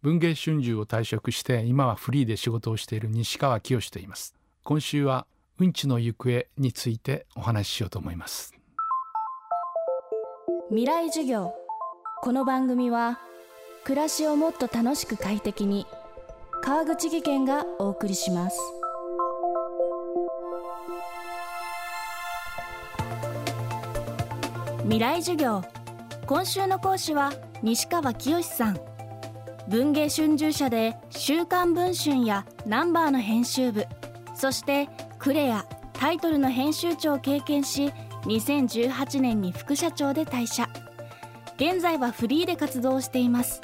文芸春秋を退職して今はフリーで仕事をしている西川清と言います。今週はうんちの行方についてお話ししようと思います。未来授業。この番組は暮らしをもっと楽しく快適に川口義賢がお送りします。未来授業。今週の講師は西川清さん。文芸春秋社で「週刊文春」や「ナンバー」の編集部そしてクレアタイトルの編集長を経験し2018年に副社長で退社。現在はフリーで活動しています。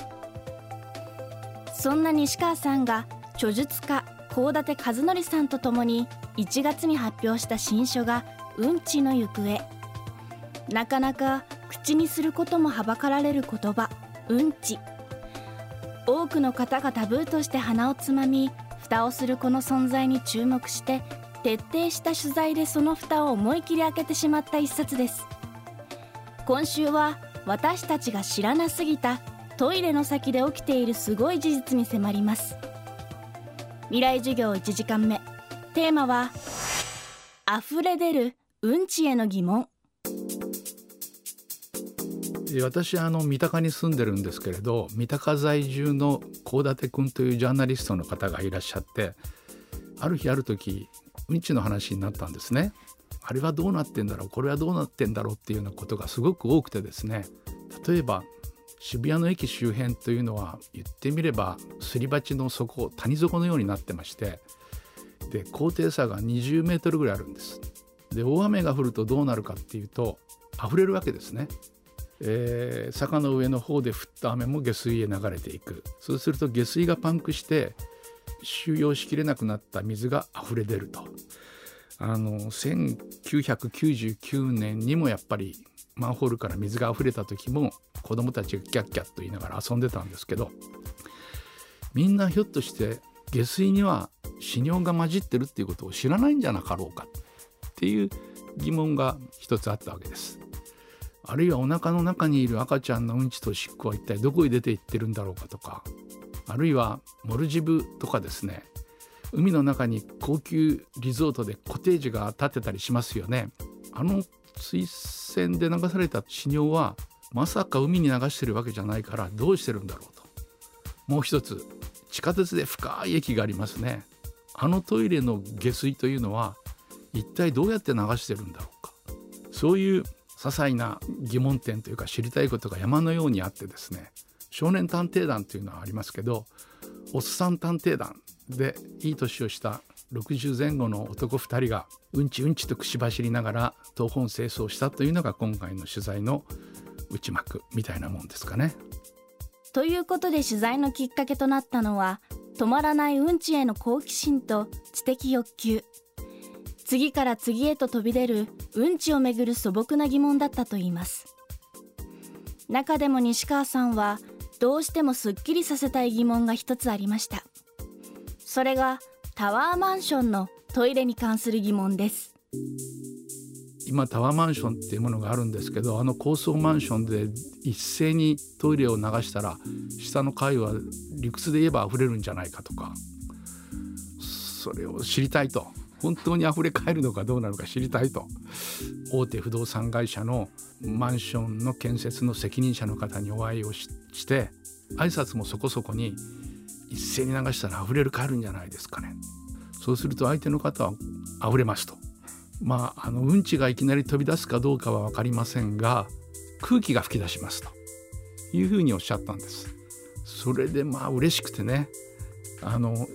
そんな西川さんが著述家幸立和則さんと共に1月に発表した新書が「うんちの行方」なかなか口にすることもはばかられる言葉「うんち」多くの方がタブーとして鼻をつまみ蓋をするこの存在に注目して徹底した取材でその蓋を思い切り開けてしまった一冊です。今週は私たちが知らなすぎたトイレの先で起きているすごい事実に迫ります。未来授業1時間目。テーマは溢れ出るうんちへの疑問。私あの三鷹に住んでるんですけれど三鷹在住の幸立君というジャーナリストの方がいらっしゃってある日ある時うんちの話になったんですね。あれはどうなってんだろう？これはどうなってんだろうっていうようなことがすごく多くてですね例えば渋谷の駅周辺というのは言ってみればすり鉢の底谷底のようになってましてで高低差が20メートルぐらいあるんです。で大雨が降るとどうなるかっていうと溢れるわけですね。えー、坂の上の方で降った雨も下水へ流れていくそうすると下水がパンクして収容しきれなくなった水が溢れ出るとあの1999年にもやっぱりマンホールから水が溢れた時も子供たちがキャッキャッと言いながら遊んでたんですけどみんなひょっとして下水には死尿が混じってるっていうことを知らないんじゃなかろうかっていう疑問が一つあったわけです。あるいはお腹の中にいる赤ちゃんのうんちと尻尾は一体どこへ出ていってるんだろうかとかあるいはモルジブとかですね海の中に高級リゾートでコテージが建てたりしますよね。あの水栓で流された死尿はまさか海に流してるわけじゃないからどうしてるんだろうと。もう一つ地下鉄で深い駅がありますね。あのトイレの下水というのは一体どうやって流してるんだろうか。そういう些細な疑問点というか知りたいことが山のようにあってですね少年探偵団というのはありますけどおっさん探偵団でいい年をした60前後の男2人がうんちうんちと口走りながら東本清掃したというのが今回の取材の内幕みたいなもんですかね。ということで取材のきっかけとなったのは止まらないうんちへの好奇心と知的欲求次から次へと飛び出るうんちをめぐる素朴な疑問だったといいます。中でも西川さんはどうしてもすっきりさせたい疑問が一つありました。それがタワーマンションのトイレに関する疑問です。今タワーマンションっていうものがあるんですけどあの高層マンションで一斉にトイレを流したら下の階は理屈で言えば溢れるんじゃないかとかそれを知りたいと。本当に溢れ返るのかどうなのか知りたいと。大手不動産会社のマンションの建設の責任者の方にお会いをして挨拶もそこそこに一斉に流したら溢れる帰るんじゃないですかね。そうすると相手の方は溢れますと。まああのうんちがいきなり飛び出すかどうかは分かりませんが空気が吹き出しますと。いうふうにおっしゃったんです。それでまあ嬉しくてね。あの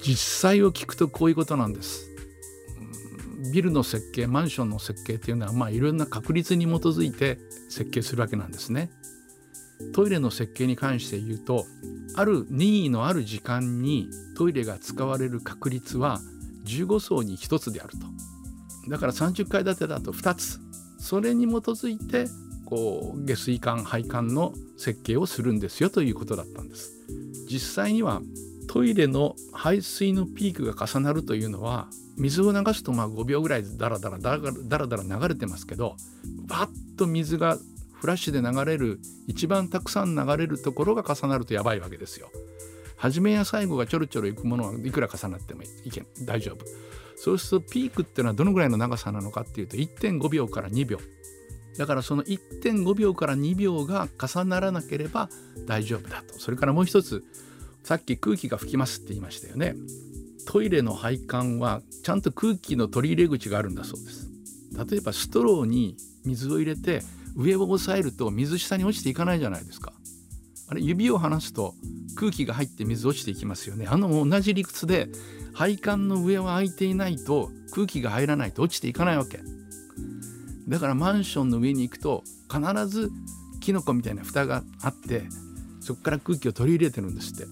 実際を聞くとこういうことなんです。ビルの設計マンションの設計っていうのはまあいろんな確率に基づいて設計するわけなんですね。トイレの設計に関して言うとある任意のある時間にトイレが使われる確率は15層に1つであると。だから30階建てだと2つ。それに基づいてこう下水管配管の設計をするんですよということだったんです。実際にはトイレの排水のピークが重なるというのは水を流すとまあ5秒ぐらいダラダラダラダラ流れてますけどバッと水がフラッシュで流れる一番たくさん流れるところが重なるとやばいわけですよ。初めや最後がちょろちょろいくものはいくら重なってもいけ大丈夫。そうするとピークっていうのはどのぐらいの長さなのかっていうと1.5秒から2秒。だからその1.5秒から2秒が重ならなければ大丈夫だと。それからもう一つさっき空気が吹きますって言いましたよね。トイレの配管はちゃんと空気の取り入れ口があるんだそうです。例えばストローに水を入れて上を押さえると水下に落ちていかないじゃないですか。あれ指を離すと空気が入って水落ちていきますよね。あの同じ理屈で配管の上は開いていないと空気が入らないと落ちていかないわけ。だからマンションの上に行くと必ずキノコみたいな蓋があってそこから空気を取り入れてるんですって。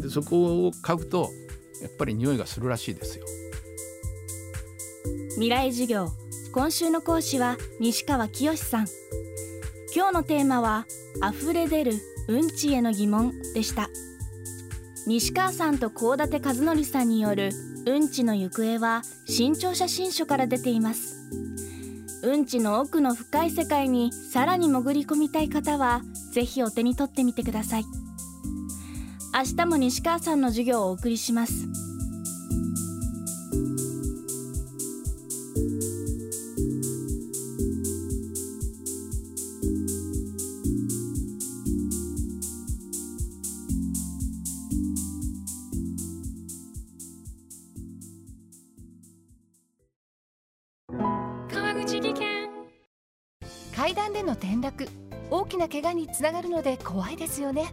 でそこを嗅ぐとやっぱり匂いがするらしいですよ。未来授業。今週の講師は西川清さん。今日のテーマは溢れ出るうんちへの疑問でした。西川さんと高立和則さんによるうんちの行方は新潮写真書から出ています。うんちの奥の深い世界にさらに潜り込みたい方はぜひお手に取ってみてください。明日も西川さんの授業をお送りします。川口技研。階段での転落大きな怪我につながるので怖いですよね。